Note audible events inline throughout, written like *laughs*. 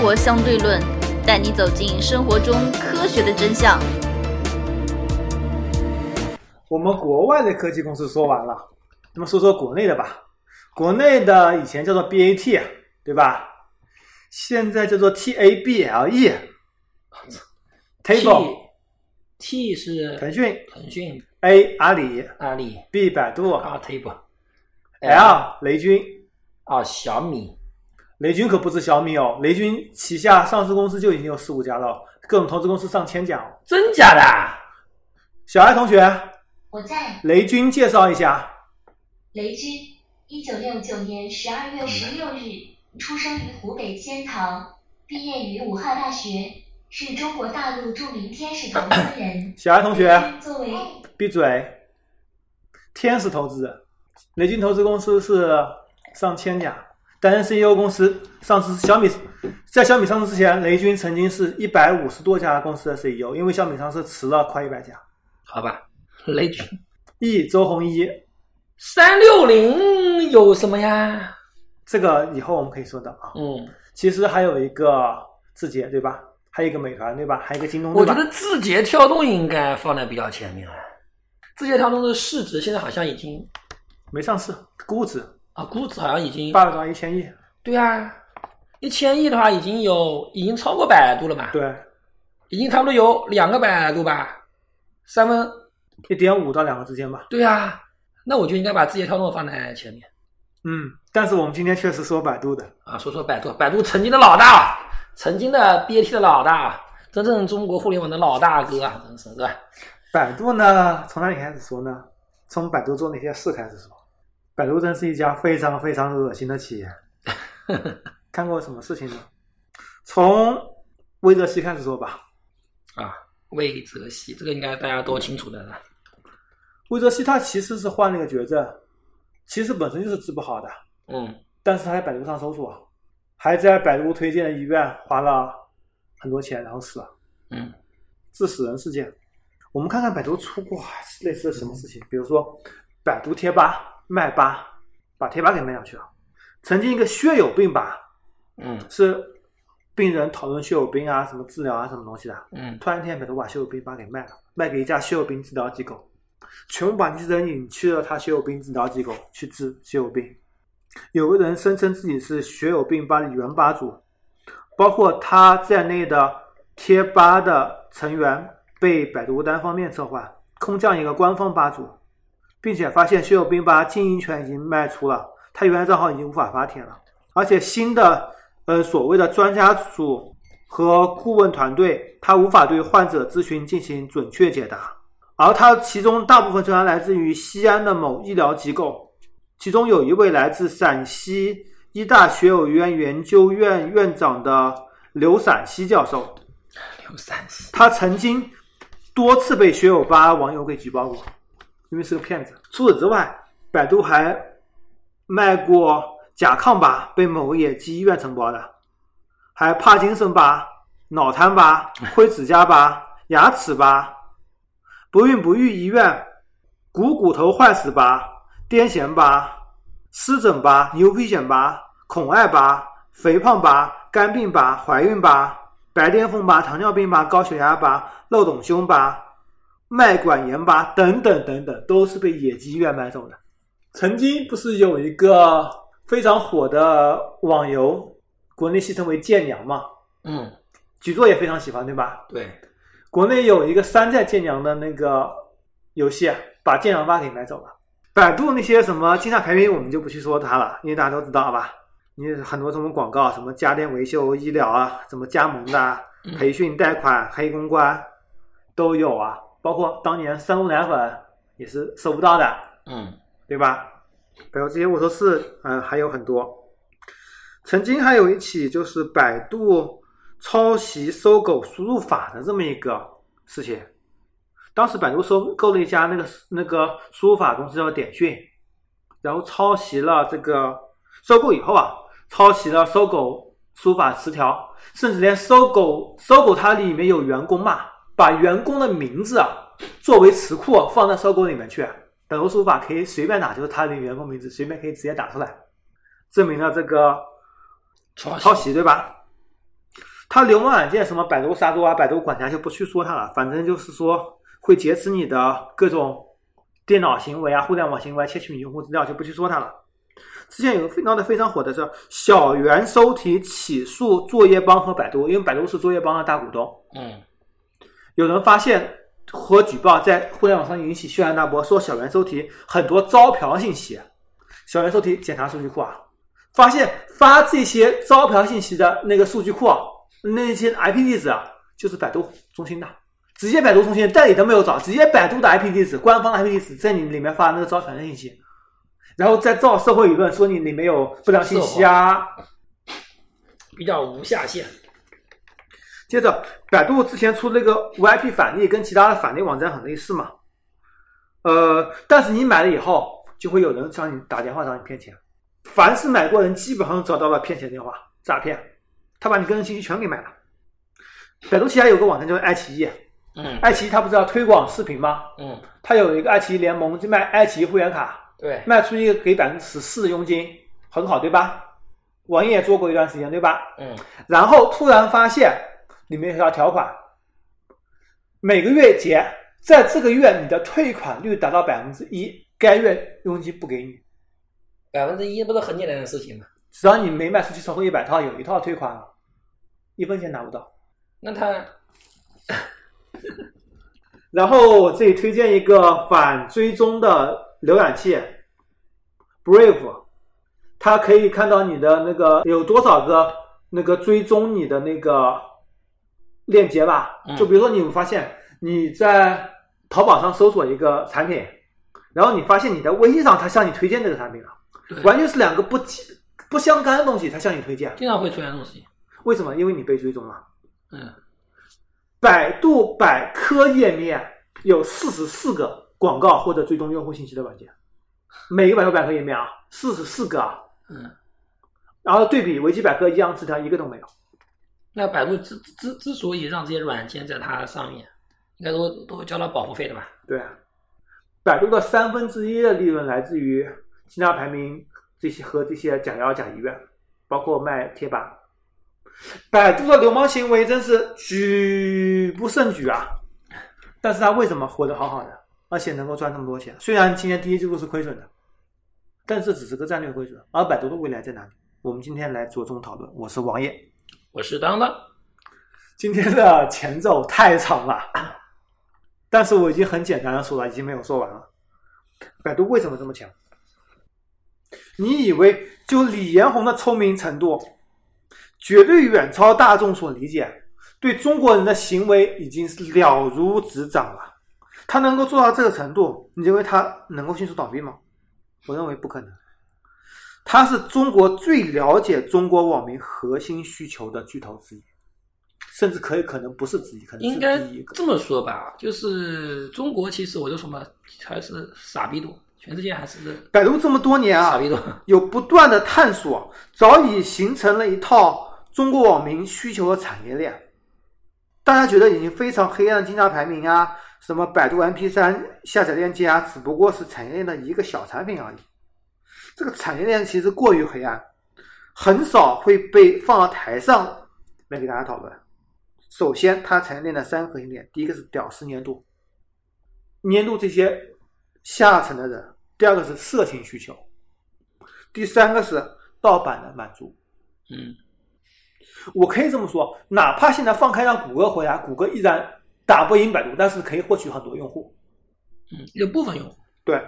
活相对论》，带你走进生活中科学的真相。我们国外的科技公司说完了，那么说说国内的吧。国内的以前叫做 BAT，对吧？现在叫做 TABLE。Table T 是腾讯腾讯、A 阿里阿里 B 百度啊 Table L 雷军。啊小米雷军可不止小米哦，雷军旗下上市公司就已经有四五家了，各种投资公司上千家哦。真假的？小爱同学，我在。雷军介绍一下。雷军，一九六九年十二月十六日出生于湖北仙桃，毕业于武汉大学，是中国大陆著名天使投资人。小爱同学作为闭嘴！天使投资人，雷军投资公司是上千家，担任 CEO 公司上市。小米在小米上市之前，雷军曾经是一百五十多家公司的 CEO，因为小米上市迟了快一百家。好吧，雷军 E 周鸿祎，三六零有什么呀？这个以后我们可以说到啊。嗯，其实还有一个字节，对吧？还有一个美团，对吧？还有一个京东，对吧？我觉得字节跳动应该放在比较前面啊。字节跳动的市值现在好像已经没上市，估值啊，估值好像已经八百多万一千亿。对啊，一千亿的话已经有已经超过百度了嘛？对，已经差不多有两个百度吧，三分一点五到两个之间吧。对啊，那我就应该把字节跳动放在前面嗯，但是我们今天确实说百度的。啊。说说百度，百度曾经的老大，曾经的 BAT 的老大，真正中国互联网的老大哥啊，真是是吧？百度呢，从哪里开始说呢？从百度做那些事开始说。百度真是一家非常非常恶心的企业。*laughs* 看过什么事情呢？从魏则西开始说吧。啊，魏则西，这个应该大家都清楚的了。魏则西他其实是患了一个绝症，其实本身就是治不好的，嗯但是他在百度上搜索，还在百度推荐的医院花了很多钱，然后死了。嗯致死人事件。我们看看百度出过类似的什么事情，比如说百度贴吧卖吧，把贴吧给卖掉去了。曾经一个血友病吧，嗯是病人讨论血友病啊、什么治疗啊、什么东西的。嗯突然一天，百度把血友病吧给卖了，卖给一家血友病治疗机构，全部把这些人引去了他血友病治疗机构去治血友病。有个人声称自己是血友病吧的原吧主，包括他在内的贴吧的成员被百度单方面策划，空降一个官方吧主，并且发现血友病吧经营权已经卖出了，他原来账号已经无法发帖了，而且新的呃所谓的专家组和顾问团队，他无法对患者咨询进行准确解答，而他其中大部分成员来自于西安的某医疗机构，其中有一位来自陕西医大学友院研究院院长的刘陕西教授，刘陕西，他曾经多次被学友吧网友给举报过，因为是个骗子。除此之外，百度还卖过甲亢吧，被某野鸡医院承包的，还帕金森吧、脑瘫吧、灰指甲吧、牙齿吧、不孕不育医院、股骨头坏死吧、癫痫吧、湿疹吧、牛皮癣吧、恐艾吧、肥胖吧、肝病吧、怀孕吧、白癜风吧、糖尿病吧、高血压吧、漏斗胸吧、脉管盐巴等等等等，都是被野鸡医院买走的。曾经不是有一个非常火的网游，国内戏称为剑娘嘛，嗯，举座也非常喜欢，对吧？对，国内有一个山寨剑娘的那个游戏，啊，把剑娘吧给买走了。百度那些什么竞价排名，我们就不去说它了，因为大家都知道，好吧？你很多什么广告，什么家电维修、医疗啊，什么加盟的培训、贷款、黑公关都有啊。包括当年三鹿奶粉也是搜不到的，嗯对吧？还有这些我说是，嗯，还有很多。曾经还有一起就是百度抄袭搜狗输入法的这么一个事情。当时百度收购了一家那个那个输入法公司叫点讯，然后抄袭了这个收购以后啊，抄袭了搜狗输入法词条，甚至连搜狗搜狗它里面有员工嘛，把员工的名字啊作为词库放在搜狗里面去。百度输入法可以随便打，就是他的员工名字，随便可以直接打出来，证明了这个抄袭对吧？他流氓软件什么百度杀毒啊、百度管家就不去说它了，反正就是说会劫持你的各种电脑行为啊、互联网行为，窃取你用户资料就不去说它了。之前有个非闹得非常火的是小猿搜题起诉作业帮和百度，因为百度是作业帮的大股东。嗯有人发现和举报在互联网上引起轩然大波，说小猿收题很多招嫖信息。小猿收题检查数据库啊，发现发这些招嫖信息的那个数据库啊，那些 IP 地址啊，就是百度中心的，直接百度中心代理都没有找，直接百度的 IP 地址，官方 IP 地址在你里面发那个招嫖的信息，然后再造社会舆论说你里面有不良信息啊，比较无下限。接着，百度之前出那个 VIP 返利，跟其他的返利网站很类似嘛。呃，但是你买了以后，就会有人向你打电话找你骗钱。凡是买过人，基本上找到了骗钱电话、诈骗，他把你个人信息全给买了。百度旗下有个网站叫爱奇艺，嗯爱奇艺它不是要推广视频吗？嗯，它有一个爱奇艺联盟，就卖爱奇艺会员卡，对，卖出一个给百分之十四的佣金，很好，对吧？网易也做过一段时间，对吧？嗯然后突然发现里面有条条款，每个月结，在这个月你的退款率达到百分之一，该月佣金不给你。百分之一不是很简单的事情吗？只要你没卖出去超过一百套，有一套退款了，一分钱拿不到。那他 *laughs* 然后我这里推荐一个反追踪的浏览器，Brave，它可以看到你的那个有多少个那个追踪你的那个链接吧。嗯就比如说你发现你在淘宝上搜索一个产品，然后你发现你在微信上它向你推荐这个产品了，完全是两个不不相干的东西，它向你推荐。经常会出现这种事情。为什么？因为你被追踪了。嗯百度百科页面有四十四个广告或者追踪用户信息的软件，每个百度百科页面啊，四十四个啊，嗯，然后对比维基百科一样词条一个都没有。那百度之之之所以让这些软件在它上面，应该都都交了保护费的吧？对啊，百度的三分之一的利润来自于竞价排名这些和这些假药假医院，包括卖贴吧。百度的流氓行为真是举不胜举啊！但是它为什么活得好好的，而且能够赚这么多钱？虽然今年第一季度是亏损的，但这只是个战略亏损。而百度的未来在哪里？我们今天来着重讨论。我是王爷，我是当当，今天的前奏太长了，但是我已经很简单的说了，已经没有说完了。百度为什么这么强？你以为就李彦宏的聪明程度，绝对远超大众所理解，对中国人的行为已经是了如指掌了。他能够做到这个程度，你认为他能够迅速倒闭吗？我认为不可能。他是中国最了解中国网民核心需求的巨头之一，甚至可以可能不是之一，可能是应该第一个。这么说吧，就是中国其实我就说嘛，还是傻逼多，全世界还是百度这么多年啊傻，逼多。有不断的探索，早已形成了一套中国网民需求的产业链。大家觉得已经非常黑暗的竞价排名啊，什么百度 MP 3下载链接啊，只不过是产业链的一个小产品而已。这个产业链其实过于黑暗，很少会被放到台上来给大家讨论。首先，它产业链的三个核心点，第一个是屌丝粘度，粘度这些下层的人；第二个是色情需求，第三个是盗版的满足。嗯，我可以这么说，哪怕现在放开让谷歌回来，谷歌依然打不赢百度，但是可以获取很多用户。嗯，有部分用户，对，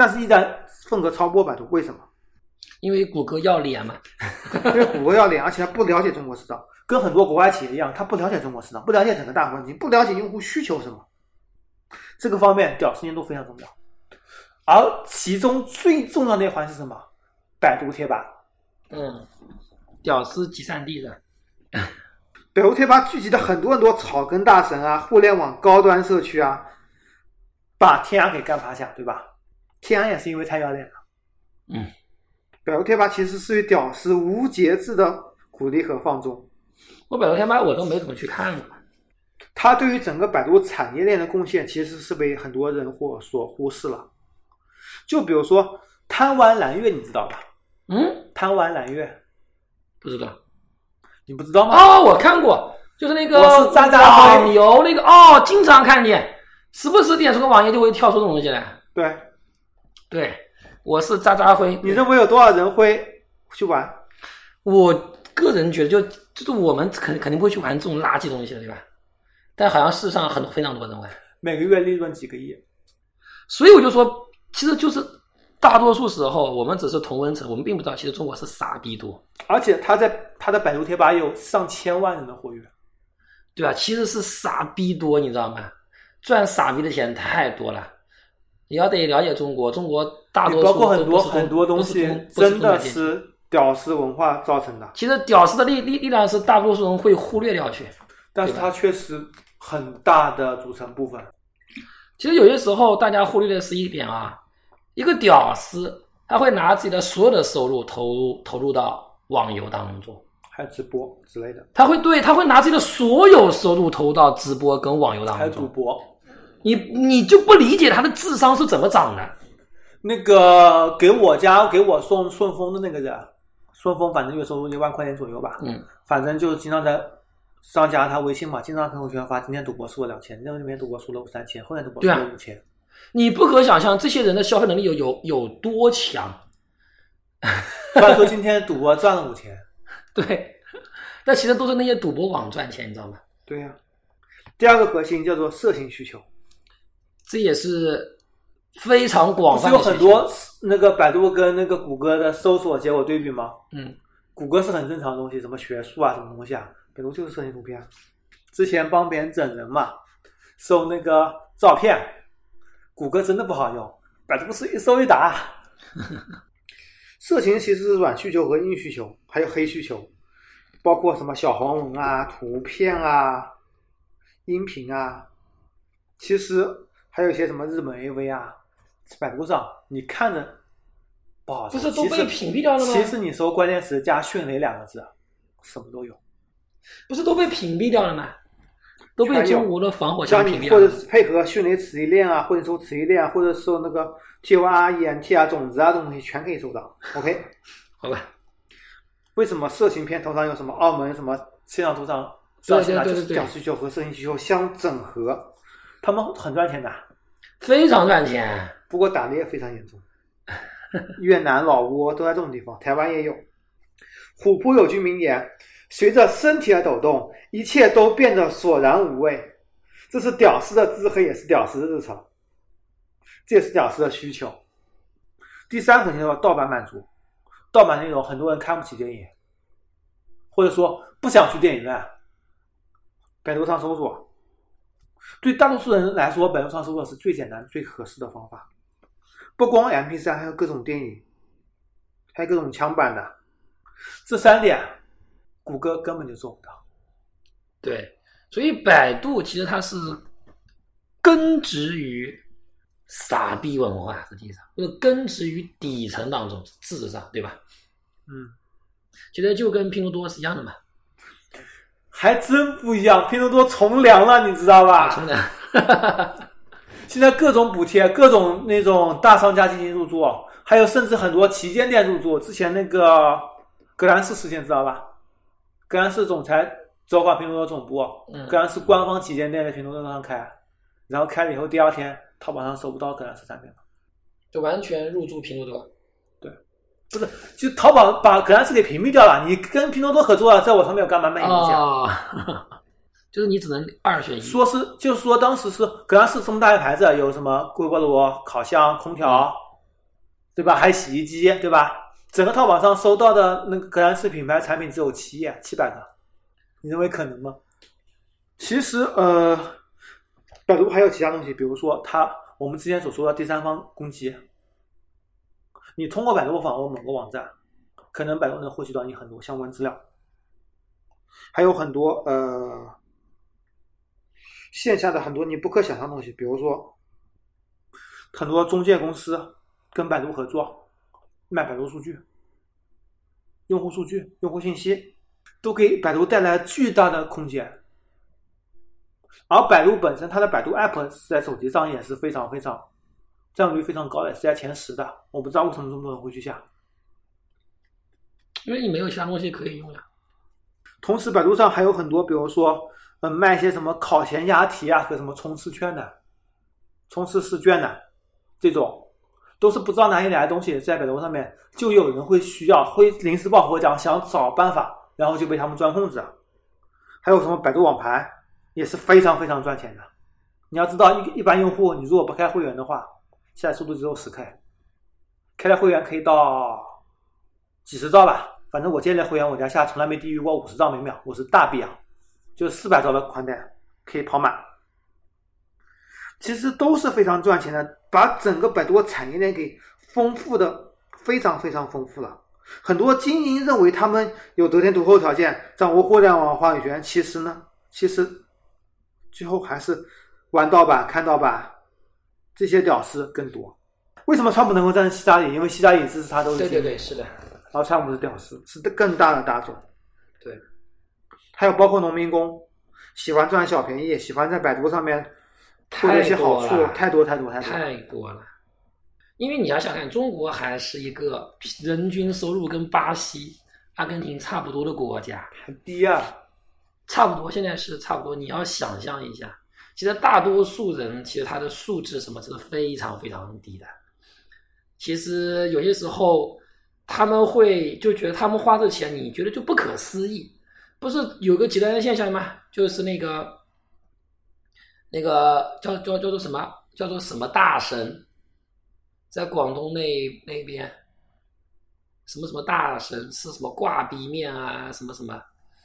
但是依然份额超过百度，为什么？因为谷歌要脸嘛，*laughs* 因为谷歌要脸，而且他不了解中国市场，跟很多国外企业一样，他不了解中国市场，不了解整个大环境，不了解用户需求什么。这个方面屌丝年度非常重要，而其中最重要的一环是什么？百度贴吧。嗯，屌丝集散地的，百度贴吧聚集了很多很多草根大神啊，互联网高端社区啊，把天涯给干趴下，对吧？天涯也是因为太要脸了。嗯，百度贴吧其实是对屌丝无节制的鼓励和放纵，我百度贴吧我都没怎么去看过。它对于整个百度产业链的贡献其实是被很多人或所忽视了。就比如说贪玩蓝月，你知道吧？嗯，贪玩蓝月，不知道。你不知道吗？哦，我看过，就是那个渣渣辉网游那个哦，经常看见，时不时点出个网页就会跳出这种东西来。对，对，我是渣渣辉。你认为有多少人会去玩？我个人觉得就，就是我们肯肯定不会去玩这种垃圾东西的，对吧？但好像世上很非常多人玩，每个月利润几个亿？所以我就说，其实就是大多数时候我们只是同温层，我们并不知道其实中国是傻逼多，而且他在他的百度贴吧有上千万人的活跃。对吧？其实是傻逼多，你知道吗？赚傻逼的钱太多了。你要得了解中国，中国大多数包括很多很多东西真的是屌丝文化造成的，其实屌丝的力力力量是大多数人会忽略掉去。但是它确实很大的组成部分。其实有些时候大家忽略的是一点啊，一个屌丝他会拿自己的所有的收入投入投入到网游当中，还有直播之类的，他会对他会拿自己的所有收入投入到直播跟网游当中还有主中，播。你你就不理解他的智商是怎么长的。那个给我家给我送顺丰的那个人，顺丰反正月收入一万块钱左右吧，嗯，反正就经常在上加他微信嘛，经常朋友圈发今天赌博输了两千，那边赌博输了三千，后面赌博输了五千，你不可想象这些人的消费能力有有有多强。*laughs* 虽然说今天赌博赚了五千，*laughs* 对，但其实都是那些赌博网赚钱，你知道吗？对呀、第二个核心叫做色情需求，这也是非常广泛的。有很多那个百度跟那个谷歌的搜索结果对比吗？嗯，谷歌是很正常的东西，什么学术啊，什么东西啊，百度就是色情图片。之前帮别人整人嘛，搜那个照片，谷歌真的不好用，百度是一搜一打。*laughs* 色情其实是软需求和硬需求，还有黑需求，包括什么小黄文啊、图片啊、音频啊，其实还有一些什么日本 AV 啊，百度上你看着不好搜，不是都被屏蔽掉了吗其实你搜关键词加迅雷两个字，什么都有。不是都被屏蔽掉了吗？都被全有中国的防火墙或者屏蔽了。是配合迅雷磁力链啊，或者搜磁力链啊，或者搜那个 T O R E N T 啊、种子啊这种东西，全可以搜到。OK，好吧，为什么色情片通常有什么澳门什么摄像头上对照现啊？就是对对对屌需求和色情需求相整合，他们很赚钱的。非常赚钱。不过打的也非常严重，*laughs* 越南、老挝都在这种地方，台湾也有。虎扑有句名言：“随着身体的抖动，一切都变得索然无味。”这是屌丝的自黑，也是屌丝的日常，这也是屌丝的需求。第三个叫盗版满足，盗版内容很多人看不起电影，或者说不想去电影院，百度上搜索。对大多数人来说，百度上搜索是最简单、最合适的方法。不光 MP3，还有各种电影，还有各种枪版的。这三点，谷歌根本就做不到。对，所以百度其实它是根植于傻逼文化，实际上就是根植于底层当中，事实上，对吧？嗯，其实就跟拼多多是一样的嘛，还真不一样。拼多多从良了，你知道吧？从良。*laughs* 现在各种补贴，各种那种大商家进行入驻，还有甚至很多旗舰店入驻。之前那个格兰仕事件知道吧？格兰仕总裁走访拼多多总部，嗯格兰仕官方旗舰店在拼多多上开，然后开了以后第二天淘宝上搜不到格兰仕产品了。就完全入驻拼多多。不是，就淘宝把格兰仕给屏蔽掉了。你跟拼多多合作了，在我上面有干嘛卖你东西啊？啊，*laughs* 就是你只能二选一。说是就是说当时是格兰仕这么大一牌子，有什么微波炉、烤箱、空调，对吧？还有洗衣机，对吧？整个淘宝上搜到的那个格兰仕品牌产品只有七页，七百个，你认为可能吗？其实呃，百度还有其他东西，比如说它我们之前所说的第三方攻击，你通过百度访问某个网站，可能百度能获取到你很多相关资料，还有很多呃线下的很多你不可想象的东西，比如说很多中介公司跟百度合作卖百度数据、用户数据、用户信息，都给百度带来巨大的空间。而百度本身，它的百度 App 在手机上也是非常非常占有率非常高的，是在前十的。我不知道为什么这么多人会去下。因为你没有其他东西可以用呀。同时，百度上还有很多，比如说，嗯，卖一些什么考前押题啊和什么冲刺券的、冲刺试卷的，这种都是不知道哪里来的东西，在百度上面就有人会需要，会临时抱佛脚，想找办法，然后就被他们钻空子。还有什么百度网盘也是非常非常赚钱的。你要知道，一一般用户你如果不开会员的话，现在速度只有十 K，开了会员可以到几十兆吧。反正我建立会员，我家下从来没低于过五十兆每秒，我是大 B 啊，就是四百兆的宽带可以跑满。其实都是非常赚钱的，把整个百度产业链给丰富的非常非常丰富了。很多精英认为他们有得天独厚条件，掌握互联网话语权，其实呢，其实最后还是玩盗版、看盗版这些屌丝更多。为什么川普能够战胜希拉里？因为希拉里支持他都是对对对，是的，然后川普是屌丝，是更大的大众。对，还有包括农民工，喜欢赚小便宜，喜欢在百度上面获得一些好处，太多太多太多。太多了。因为你要想看，中国还是一个人均收入跟巴西、阿根廷差不多的国家，很低啊！差不多，现在是差不多。你要想象一下，其实大多数人其实他的素质什么是非常非常低的。其实有些时候他们会就觉得他们花这钱，你觉得就不可思议。不是有个极端的现象吗？就是那个那个叫叫叫做什么叫做什么大神，在广东那那边，什么什么大神是什么挂壁面啊，什么什么，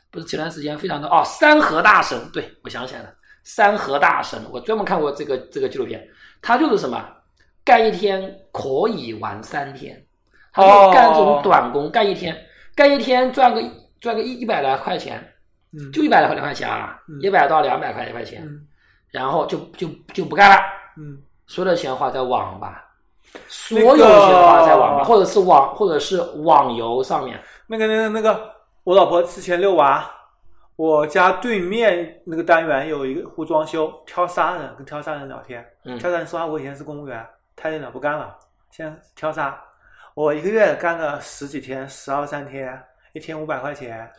不是前段时间非常的哦，山河大神，对我想起来了，山河大神，我专门看过这个这个纪录片，他就是什么干一天可以玩三天，他就干这种短工，干一天干一天赚个赚个一一百来块钱，嗯，就一百来块钱啊嗯，一百到两百块一块钱，嗯然后就就就不干了。嗯所有的钱花在网吧，所有的钱花在网吧，或者是网，或者是网游上面。那个那个那个，我老婆之前遛娃，我家对面那个单元有一个户装修，挑沙人跟挑沙人聊天，嗯挑沙人说啊，我以前是公务员，太累了不干了，现在挑沙，我一个月干个十几天，十二三天，一天五百块钱，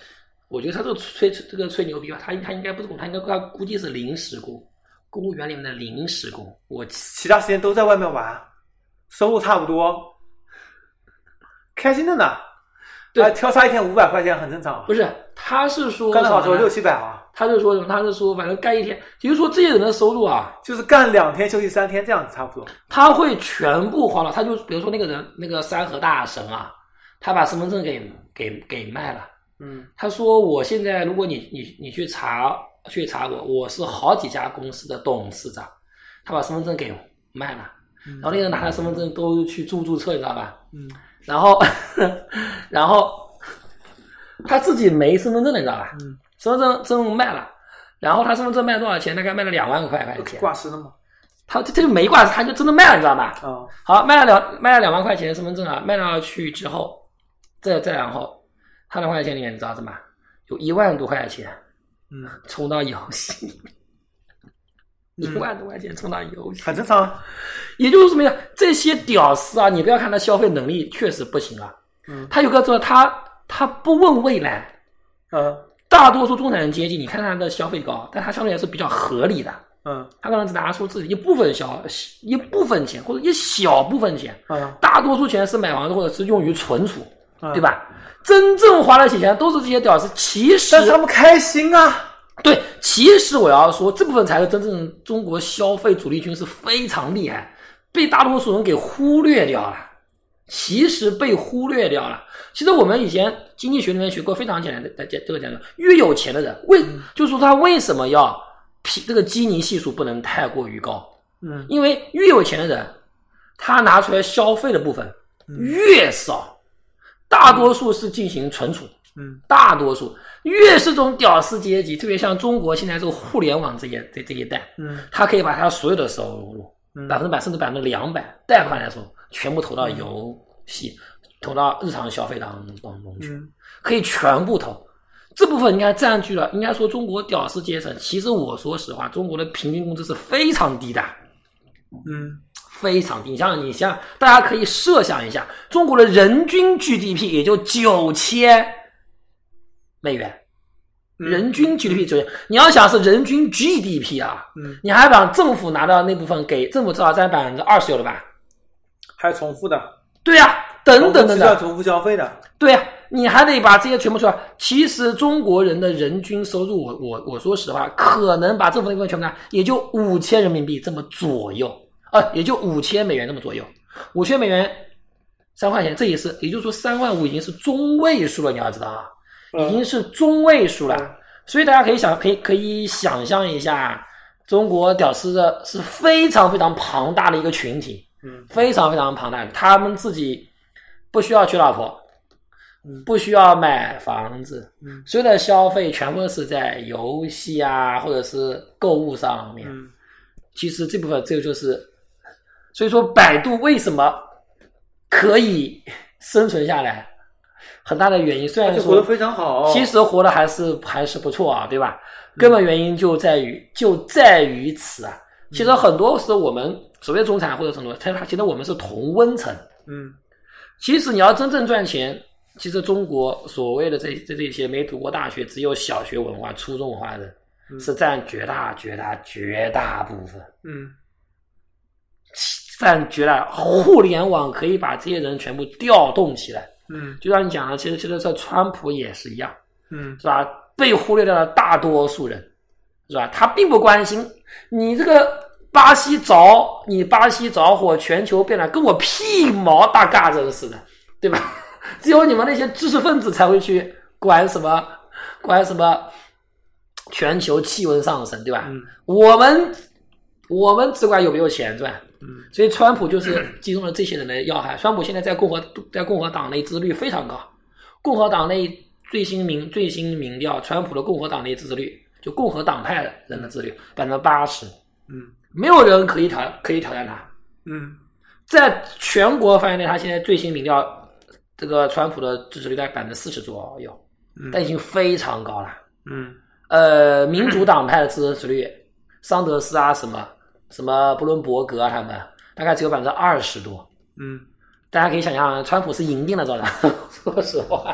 我觉得他这个吹这个吹牛逼吧，他他应该不是工，他应该他估计是临时工，公务员里面的临时工。我其他时间都在外面玩，收入差不多，开心的呢。对啊挑差一天五百块钱很正常啊，不是，他是说干得好时候什么呢六七百啊，他是说什么？他是说反正干一天，也就是说这些人的收入啊，就是干两天休息三天这样子差不多。他会全部花了。他就比如说那个人，那个山河大神啊，他把身份证给给给卖了。嗯他说：“我现在如果你你你去查去查我，我是好几家公司的董事长。他把身份证给卖了，然后那个人拿他身份证都去注注册，你知道吧？嗯然后然后他自己没身份证的，你知道吧？嗯，身份证证卖了，然后他身份证卖多少钱？大概卖了两万块块钱。挂失了吗？他他就没挂失，他就真的卖了，你知道吧？啊，好，卖了两卖了两万块钱身份证啊，卖了去之后，再再然后，他两万块钱里面你知道什么？有一万多块钱嗯，充到游戏里面，一嗯万多块钱充到游戏，很正常啊。也就是什么呀？这些屌丝啊，你不要看他消费能力确实不行啊，嗯他有个说他他不问未来，嗯大多数中产阶级，你看他的消费高，但他相对来说比较合理的，嗯他可能只拿出自己一部分小一部分钱或者一小部分钱，嗯，大多数钱是买房子或者是用于存储，嗯对？吧？真正花得起钱都是这些屌丝。其实但是他们开心啊。对，其实我要说，这部分才是真正中国消费主力军是非常厉害，被大多数人给忽略掉了。其实被忽略掉了。其实我们以前经济学里面学过非常简单的这这个讲究，越有钱的人为就是说他为什么要皮这个基尼系数不能太过于高？嗯因为越有钱的人，他拿出来消费的部分越少，大多数是进行存储。嗯大多数越是这种屌丝阶级，特别像中国现在这个互联网这一这这一代，嗯他可以把他所有的收入嗯百分之百甚至百分之两百贷款来说，全部投到游戏、投到日常消费当当中去，嗯可以全部投。这部分应该占据了，应该说中国屌丝阶层。其实我说实话，中国的平均工资是非常低的。嗯非常低。你想想，你像，大家可以设想一下，中国的人均 GDP 也就九千美元，嗯。人均 GDP 左右，你要想是人均 GDP 啊，嗯，你还把政府拿到那部分给政府至少占百分之二十有了吧？还有重复的，对呀、等等等等，要重复消费的，对呀、你还得把这些全部出来。其实中国人的人均收入，我我我说实话，可能把政府那部分全部拿，也就五千人民币这么左右，啊，也就五千美元这么左右，五千美元三块钱，这也是，也就是说三万五已经是中位数了，你要知道啊，已经是中位数了。嗯所以大家可以想，可以可以想象一下，中国屌丝的是非常非常庞大的一个群体，嗯非常非常庞大，他们自己不需要娶老婆，嗯不需要买房子，嗯所有的消费全部是在游戏啊或者是购物上面。嗯其实这部分这个就是，所以说百度为什么可以生存下来，很大的原因虽然说活得非常好，其实活得还是还是不错啊，对吧？根本原因就在于就在于此啊。其实很多时候我们所谓中产或者什么，它其实我们是同温层。嗯其实你要真正赚钱，其实中国所谓的这这这些没读过大学、只有小学文化、初中文化的人，嗯是占绝大绝大绝大部分，嗯占绝大。互联网可以把这些人全部调动起来。嗯就像你讲的，其实其实在川普也是一样。嗯是吧？被忽略掉了大多数人，是吧？他并不关心你这个巴西着，你巴西着火，全球变暖，跟我屁毛大嘎子似的，对吧？*laughs* 只有你们那些知识分子才会去管什么，管什么全球气温上升，对吧？嗯我们我们只管有没有钱赚。嗯所以川普就是击中了这些人的要害。川普现在在共和在共和党内支持率非常高，共和党内最新民最新民调，川普的共和党内支持率，就共和党派人的支持率百分之八十，嗯没有人可以挑可以挑战他。嗯在全国范围内，他现在最新民调，这个川普的支持率在百分之四十左右，嗯但已经非常高了。嗯呃，民主党派的支持率，桑德斯啊，什么什么布伦伯格啊，他们大概只有百分之二十多。嗯大家可以想象，川普是赢定了，照的。说实话，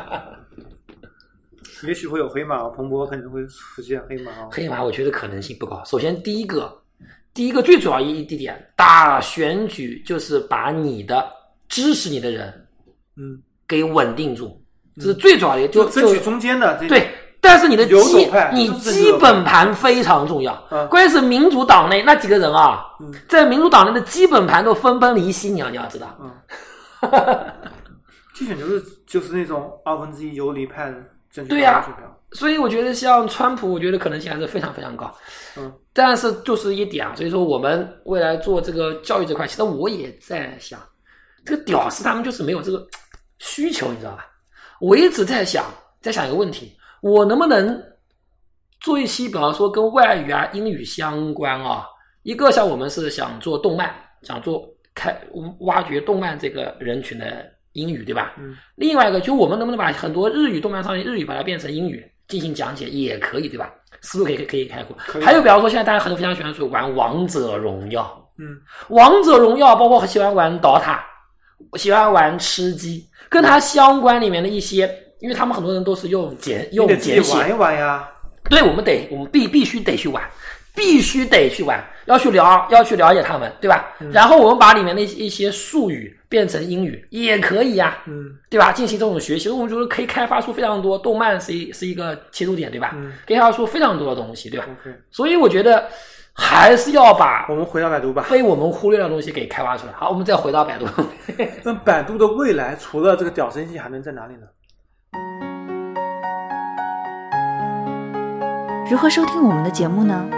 也许会有黑马，彭博可能会出现黑马啊。黑马我觉得可能性不高。首先，第一个，第一个最主要一地点，大选举就是把你的支持你的人嗯，给稳定住，这是最主要的。就就争取中间的这对，但是你的基你基本盘非常重要。嗯关键是民主党内那几个人啊，嗯在民主党内的基本盘都分崩离析，你要你要知道。嗯，*laughs* 竞选就是就是那种二分之一游离派的争取对呀。所以我觉得像川普，我觉得可能性还是非常非常高。嗯，但是就是一点啊，所以说我们未来做这个教育这块，其实我也在想，这个屌丝他们就是没有这个需求，你知道吧？我一直在想，在想一个问题，我能不能做一期，比方说跟外语啊、英语相关啊？一个像我们是想做动漫，想做开挖掘动漫这个人群的英语，对吧？嗯另外一个，就我们能不能把很多日语动漫上的日语把它变成英语进行讲解，也可以，对吧？思路可以可以可以开阔还有，比方说现在大家很多非常喜欢说玩王者荣耀，嗯王者荣耀包括喜欢玩 DOTA，喜欢玩吃鸡，跟它相关里面的一些，因为他们很多人都是用简用简写玩一玩呀。对，我们得，我们必必须得去玩，必须得去玩，要去了，要去了解他们，对吧？嗯然后我们把里面的一些术语变成英语也可以呀、嗯对吧？进行这种学习，我们觉得可以开发出非常多。动漫是一是一个切入点，对吧？嗯可以开发出非常多的东西，对吧？，OK，所以我觉得还是要把我们回到百度吧。被我们忽略的东西给开发出来。好，我们再回到百度。*laughs* 那百度的未来除了这个屌声系，还能在哪里呢？如何收听我们的节目呢？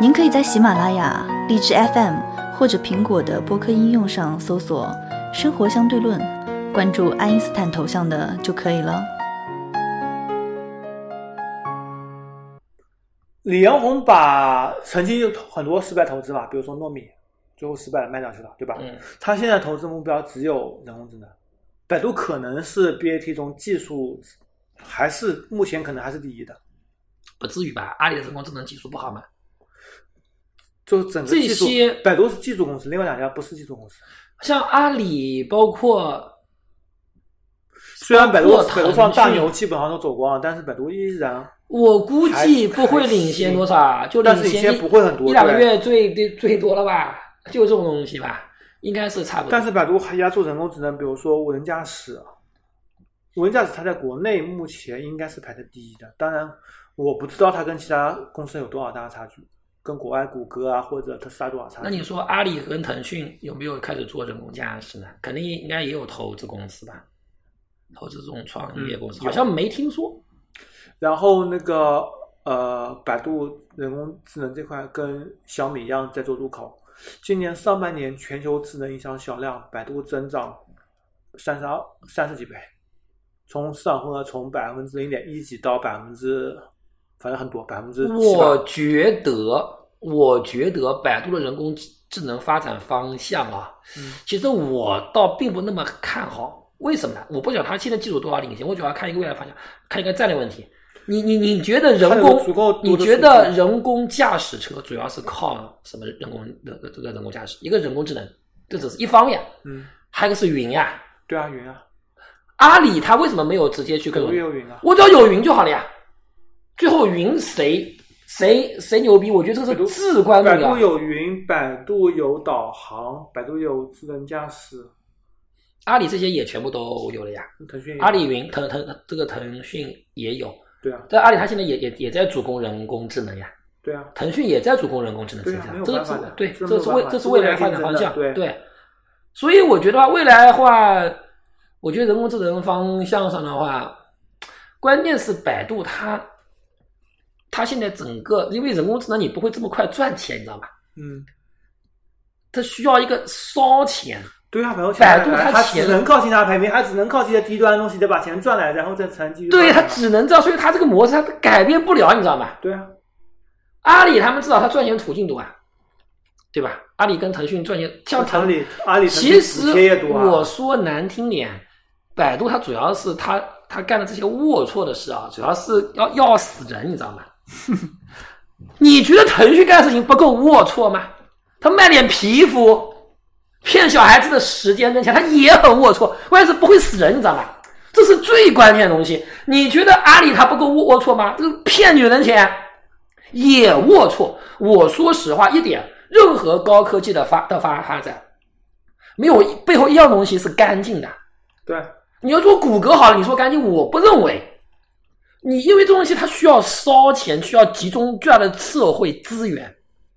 您可以在喜马拉雅、荔枝 FM 或者苹果的播客应用上搜索“生活相对论”，关注爱因斯坦头像的就可以了。李彦宏把曾经有很多失败投资嘛，比如说糯米，最后失败了卖掉去了，对吧？嗯，他现在投资目标只有人工智能，百度可能是 BAT 中技术还是目前可能还是第一的，不至于吧？阿里的人工智能技术不好吗？就整个这些，百度是技术公司，另外两家不是技术公司。像阿里，包括虽然百度百度上大牛基本上都走光了，但是百度依然我估计不会领先多少，就但是领先不会很多一两个月最最最多了吧？就这种东西吧，应该是差不多。但是百度还压做人工智能，比如说无人驾驶，啊无人驾驶它在国内目前应该是排在第一的。当然，我不知道它跟其他公司有多少大的差距，跟国外谷歌啊或者特斯拉多少差距。那你说阿里跟腾讯有没有开始做人工驾驶呢？肯定应该也有投资公司吧，投资这种创业公司，嗯好像没听说。然后那个呃，百度人工智能这块跟小米一样在做入口。今年上半年全球智能音箱销量，百度增长三十二三十几倍，从市场份额从百分之零点一几到百分之，反正很多百分之我。觉得，我觉得百度的人工智能发展方向啊，嗯其实我倒并不那么看好。为什么呢？我不讲它现在技术多少领先，我主要看一个未来方向，看一个战略问题。你你你觉得人工你觉得人工驾驶车主要是靠什么人工的这个人工驾驶？一个人工智能，这只是一方面，嗯，还有一个是云呀、对啊，云啊，阿里它为什么没有直接去跟我有云啊。我只要有云就好了呀。最后云谁谁谁牛逼，我觉得这个是至关重要百度。有云，百度有导航，百度有智能驾驶，阿里这些也全部都有了呀。腾讯阿里云腾腾这个腾讯也有，对啊，但阿里它现在也也也在主攻人工智能呀。对啊，腾讯也在主攻人工智能这个这个办法的对，这这是未这是未来发展方向。对对，所以我觉得话，未来的话，我觉得人工智能方向上的话，关键是百度它它现在整个，因为人工智能你不会这么快赚钱，你知道吧？嗯，它需要一个烧钱。对啊，百度百度它它只能靠其他排名，它只能靠这些低端的东西得把钱赚来，然后再才继续对，它只能这样，所以它这个模式它改变不了，你知道吗？对啊，阿里他们知道它赚钱途径多啊，对吧？阿里跟腾讯赚钱，像腾阿里阿里其实我说难听点，百度它主要是它它干的这些龌龊的事啊，主要是要要死人，你知道吗？*laughs* 你觉得腾讯干的事情不够龌龊吗？他卖点皮肤，骗小孩子的时间跟钱，他也很龌龊，关键是不会死人，你知道吗？这是最关键的东西。你觉得阿里它不够龌龊吗？这个骗女人钱也龌龊。我说实话一点，任何高科技的发的发发展，没有背后一样东西是干净的。对，你要说谷歌好了，你说干净，我不认为。你因为这东西它需要烧钱，需要集中巨大的社会资源，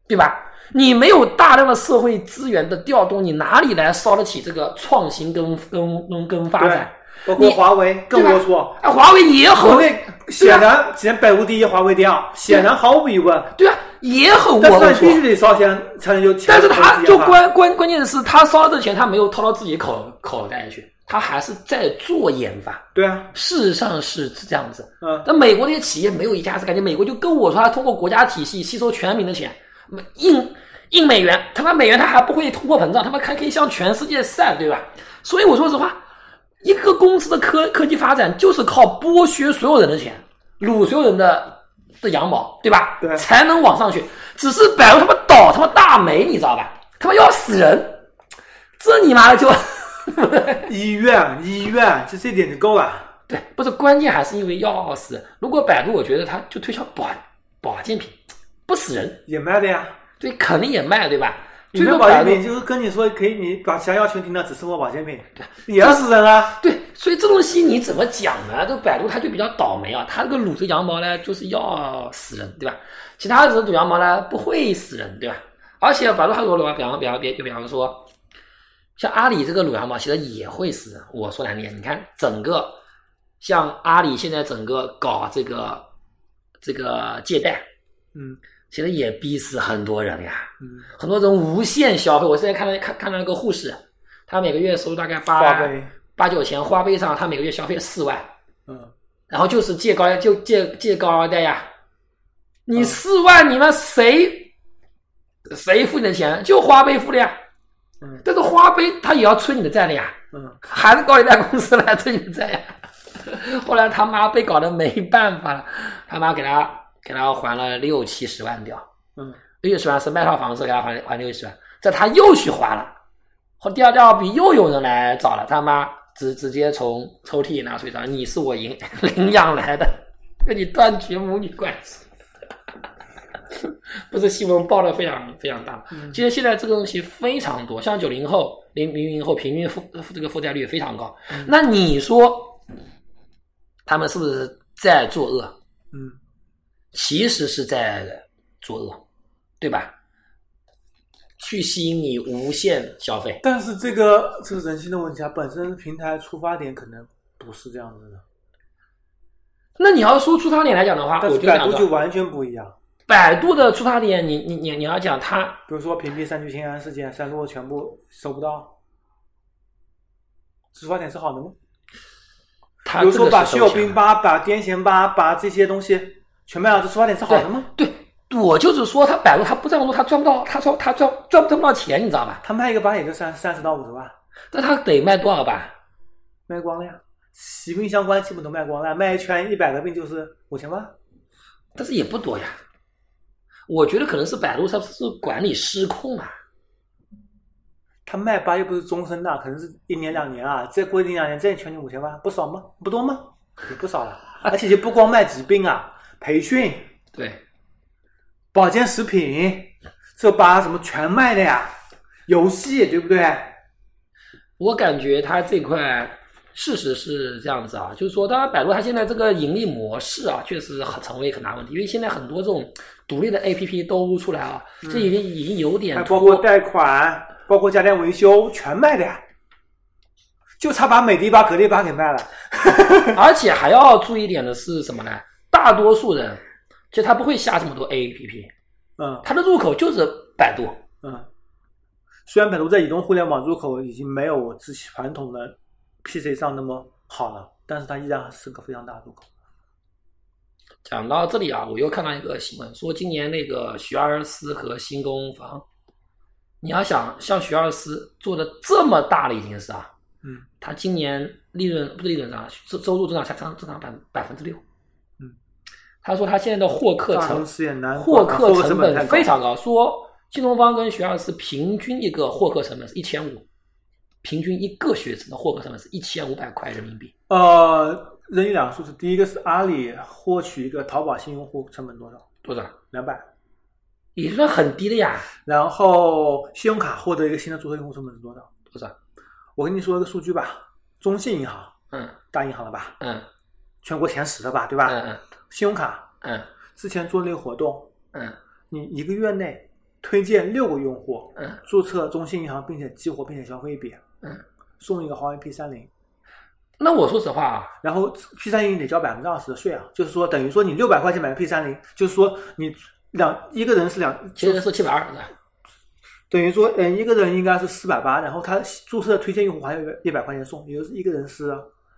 对吧？你没有大量的社会资源的调动，你哪里来烧得起这个创新跟跟跟跟发展？包括华为更对吧龌龊。啊，华为也很显然显然百无第一，华为第二，显然毫无疑问。对啊，也很但是龌龊你必须。得烧钱才能有钱。但是他就关关关键是他烧的钱，他没有掏到自己口口袋里去，他还是在做研发。对啊，事实上是这样子。嗯，那美国那些企业没有一家是感觉，美国就跟我说，他通过国家体系吸收全民的钱，印印美元，他妈美元他还不会通货膨胀，他妈还可以向全世界散，对吧？所以我说实话，一个公司的科科技发展就是靠剥削所有人的钱，撸所有人的的羊毛，对吧？对才能往上去。只是百度他妈倒他妈大霉，你知道吧？他妈要死人，这你妈的就。*laughs* 医院医院就这点就够了。对，不是关键还是因为要死人。如果百度，我觉得它就推销保保健品，不死人，也卖的呀，对，肯定也卖，对吧？你最多百度卖保健品就是跟你说可以，你把想要求停了，只吃我保健品，对也要死人啊。对，所以这东西你怎么讲呢？这百度它就比较倒霉啊，它这个撸这羊毛呢，就是要死人，对吧？其他的撸羊毛呢，不会死人，对吧？而且百度还有个比方比方比就比方说，像阿里这个撸羊毛，其实也会死。我说难听点，你看整个像阿里现在整个搞这个这个借贷，嗯其实也逼死很多人呀。嗯，很多人无限消费。我现在看到看看到一个护士，她每个月收入大概花八呗，八九千，花呗上她每个月消费四万，嗯，然后就是借高就借借高利贷呀。你嗯四万，你们谁谁付你的钱？就花呗付的呀。嗯但是花呗他也要催你的债的呀，嗯，还是高利贷公司来催你的债呀。*laughs* 后来他妈被搞得没办法了，他妈给他给他还了六七十万掉。嗯，六十万是卖套房子给他还还六十万，这他又去花了，后第二第二笔又有人来找了，他妈直直接从抽屉里拿出一张，你是我领领养来的，跟你断绝母女关系。*laughs* 不是新闻报的非常非常大。嗯其实现在这个东西非常多，像九零后、零零零后平均负这个负债率非常高。嗯那你说他们是不是在作恶？嗯，其实是在作恶，对吧？去吸引你无限消费。但是这个这是人性的问题啊，本身平台出发点可能不是这样子的，那你要说出发点来讲的话，我就讲到百度就完全不一样。百度的出发点，你你你你要讲它比如说屏蔽三聚氰胺事件，三鹿全部搜不到，出发点是好的吗？他比如说把血友这个是收钱兵吧、把癫痫吧、把这些东西全卖了，这出发点是好的吗？对，我就是说，他百度他不这样做，他赚不到，他说他赚赚赚不到钱，你知道吧？他卖一个班也就三三十到五十万，那他得卖多少版？卖光了呀。疾病相关基本都卖光了，卖一圈一百个病就是五千万。但是也不多呀。我觉得可能是百度它是管理失控啊。他卖吧又不是终身的，可能是一年两年啊，再过一年两年再圈你五千万，不少吗？不多吗？也不少了。*laughs* 而且就不光卖疾病啊，培训、对，保健食品，这吧什么全卖的呀，游戏对不对？我感觉他这块事实是这样子啊，就是说，当然百度它现在这个盈利模式啊，确实很成为很大问题，因为现在很多这种独立的 APP 都出来啊，这已经已经有点包括贷款，包括家电维修，全卖的呀。就差把美的吧、格力吧给卖了。*laughs* 而且还要注意一点的是什么呢？大多数人其实他不会下这么多 APP，嗯它的入口就是百度。嗯，虽然百度在移动互联网入口已经没有之前传统的 PC 上那么好了，但是它依然是个非常大的入口。讲到这里啊，我又看到一个新闻，说今年那个徐尔斯和新东方，你要想像徐尔斯做的这么大的一件事啊，嗯，他今年利润不是利润啊，收收入增长才增增长百百分之六。嗯，他说他现在的获客成获客成本非常高，说新东方跟学而思平均一个获客成本是一千五，平均一个学生的获客成本是一千五百块人民币。呃，任意两个数字，第一个是阿里获取一个淘宝新用户成本多少？多少？两百。也算很低的呀。然后信用卡获得一个新的注册用户成本是多少？多少？我跟你说一个数据吧，中信银行嗯大银行了吧，嗯全国前十的吧，对吧？嗯嗯信用卡嗯之前做那个活动，嗯你一个月内推荐六个用户嗯注册中信银行，并且激活并且消费一笔，嗯。送一个华为 P 三零，那我说实话啊，然后 P 三零得交百分之二十的税啊，就是说等于说你六百块钱买个 P 三零，就是说你两一个人是两，其实是七百二的。等于说嗯一个人应该是四百八，然后他注册推荐用户还有一百块钱送，也就是一个人是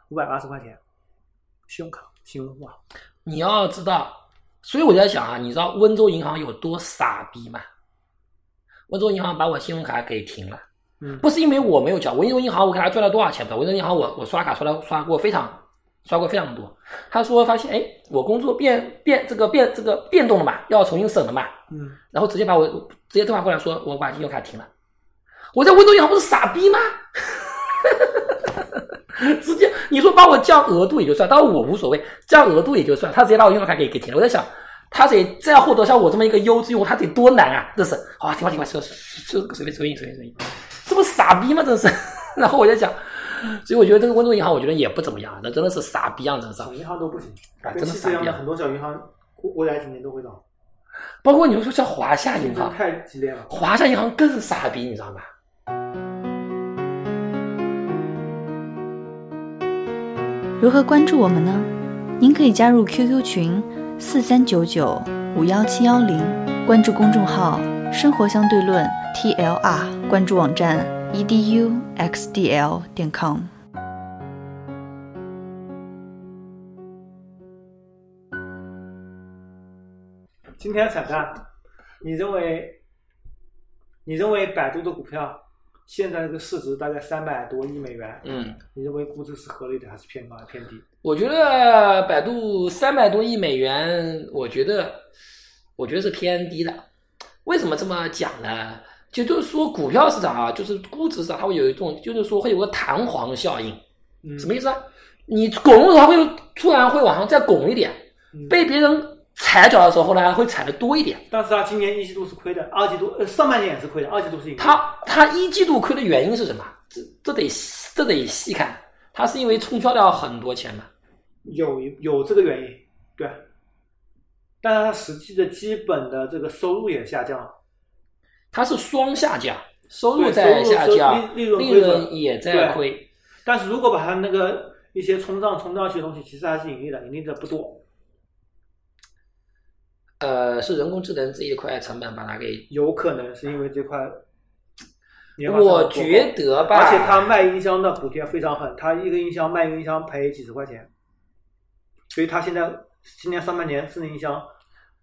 五百八十块钱，信用卡信用户啊，你要知道，所以我在想啊，你知道温州银行有多傻逼吗？温州银行把我信用卡给停了。嗯不是因为我没有缴，温州银行我给他赚了多少钱不知道？温州银行我我刷卡刷了刷过非常刷过非常多。他说发现哎，我工作变变这个变这个变动了嘛，要重新审了嘛，嗯，然后直接把我直接电话过来说我把信用卡停了。我在温州银行不是傻逼吗？直接你说把我降额度也就算，当然我无所谓，降额度也就算，他直接把我信用卡给给停了。我在想，他得再获得像我这么一个优质用户，他得多难啊！这是啊，停吧停吧，就就随便随便随便随便，这不傻逼吗？真是。*laughs* 然后我在想，所以我觉得这个温州银行，我觉得也不怎么样，那真的是傻逼样，真是。小银行都不行，啊真的傻逼很多小银行未来几年都会倒，包括你说像华夏银行，太激烈了。华夏银行更是傻逼，你知道吗？如何关注我们呢？您可以加入 QQ 群四三九九五幺七幺零，关注公众号“生活相对论 ”TLR，关注网站 E eduxdl 点 com。今天彩蛋，你认为你认为百度的股票现在这个市值大概三百多亿美元，嗯，你认为估值是合理的还是偏高还是偏低？我觉得百度三百多亿美元，我觉得我觉得是偏低的。为什么这么讲呢？就就是说股票市场啊，就是估值上它会有一种，就是说会有个弹簧效应。嗯什么意思啊？你拱的时候会突然会往上再拱一点，嗯被别人踩脚的时候呢，会踩的多一点。但是它今年一季度是亏的，二季度呃上半年也是亏的，二季度是盈。它它一季度亏的原因是什么？这这得这得细看，它是因为冲销掉很多钱嘛。有有这个原因，对。但是它实际的基本的这个收入也下降了，它是双下降，收入在下降，利利润利润也在亏。但是如果把它那个一些冲账冲上去的东西，其实还是盈利的，盈利的不多。呃，是人工智能这一块成本把它给，有可能是因为这块我觉得吧，而且他卖音箱的补贴非常狠，他一个音箱卖一个音箱赔几十块钱，所以他现在今年上半年智能音箱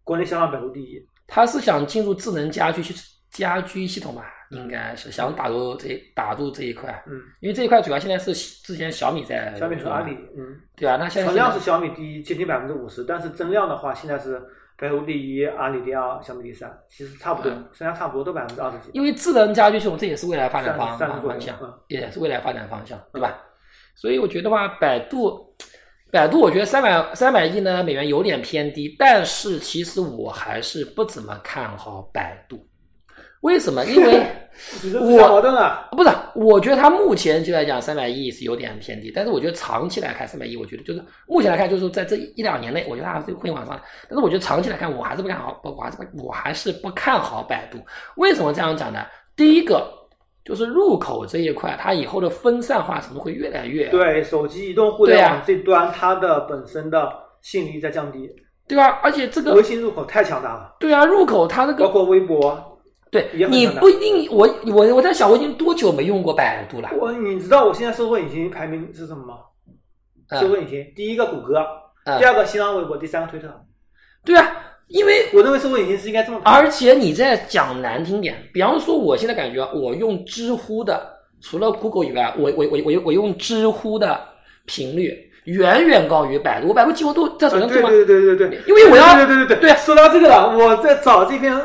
国内销量百度第一。他是想进入智能家居去家居系统吧，应该是想打入这打入这一块，嗯，因为这一块主要现在是之前小米在小米和阿里，嗯，对啊，那现在存量是小米第一，接近百分之五十，但是增量的话，现在是百度第一，阿里第二，小米第三，其实差不多嗯，剩下差不多都百分之二十几。因为智能家居系统这也是未来发展方向嗯，也是未来发展方向，对吧？所以我觉得吧，百度，百度，我觉得三百三百亿呢美元有点偏低，但是其实我还是不怎么看好百度。为什么？因为 *laughs* 你这自相矛盾啊！不是，我觉得它目前就来讲三百亿是有点偏低，但是我觉得长期来看三百亿，我觉得就是目前来看，就是说在这一两年内，我觉得它还是会往上。但是我觉得长期来看，我还是不看好，我还是不我还是不看好百度。为什么这样讲呢？第一个就是入口这一块，它以后的分散化程度会越来越对，手机移动互联网这端，它的本身的吸引力在降低，对吧？而且这个微信入口太强大了，对啊，入口它这个包括微博。对你不一定，我我我在想，我已经多久没用过百度了？我你知道我现在搜索引擎排名是什么吗？搜索嗯引擎第一个谷歌，嗯第二个新浪微博，第三个推特。对啊，因为我认为搜索引擎是应该这么。而且你在讲难听点，比方说，我现在感觉啊我用知乎的，除了 Google 以外，我我我我我用知乎的频率远远高于百度，我百度几乎都在手啊对上对吗？对对对对对，因为我要对对对对对说到这个了，我在找这篇呃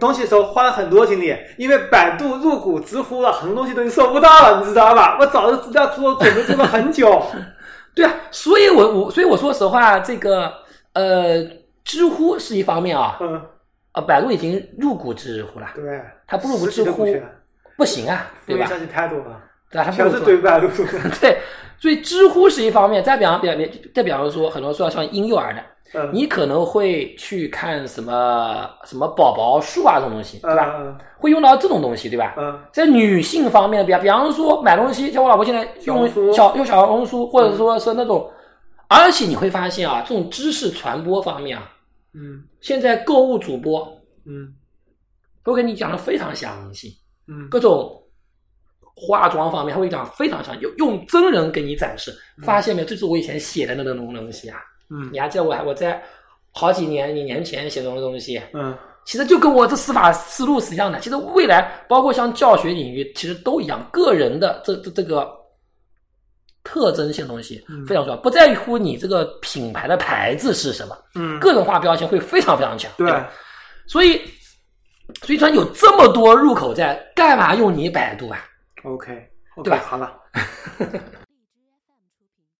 东西的时候花了很多精力，因为百度入股知乎了，很多东西都已经搜不到了，你知道吧？我找的资料做准备做了很久。*laughs* 对啊，所以我我所以我说实话，这个呃，知乎是一方面啊，嗯，啊，百度已经入股知乎了，对，它不入股实知乎不行啊，对吧？消息太多了，对吧？它不全是对百度。*laughs* 对，所以知乎是一方面，再比方比方再比方说，很多说像婴幼儿的，嗯，你可能会去看什么什么宝宝树啊这种东西，对吧？嗯。会用到这种东西，对吧？嗯。在女性方面，比比方说买东西，像我老婆现在用小用小红书，或者说是那种，而且你会发现啊，这种知识传播方面啊，嗯。现在购物主播嗯。都跟你讲的非常详细，嗯。各种化妆方面，他会讲非常详细，用用真人给你展示。发现没有？这是我以前写的那种东东西啊，嗯你还记得我还我在好几年几年前写的东西，嗯其实就跟我这司法思路是一样的。其实未来包括像教学领域，其实都一样，个人的这这这个特征性东西嗯非常重要，不在乎你这个品牌的牌子是什么，嗯，个人化标签会非常非常强。对吧，所以所以说有这么多入口在，干嘛用你百度啊？，OK，对吧好了，*laughs*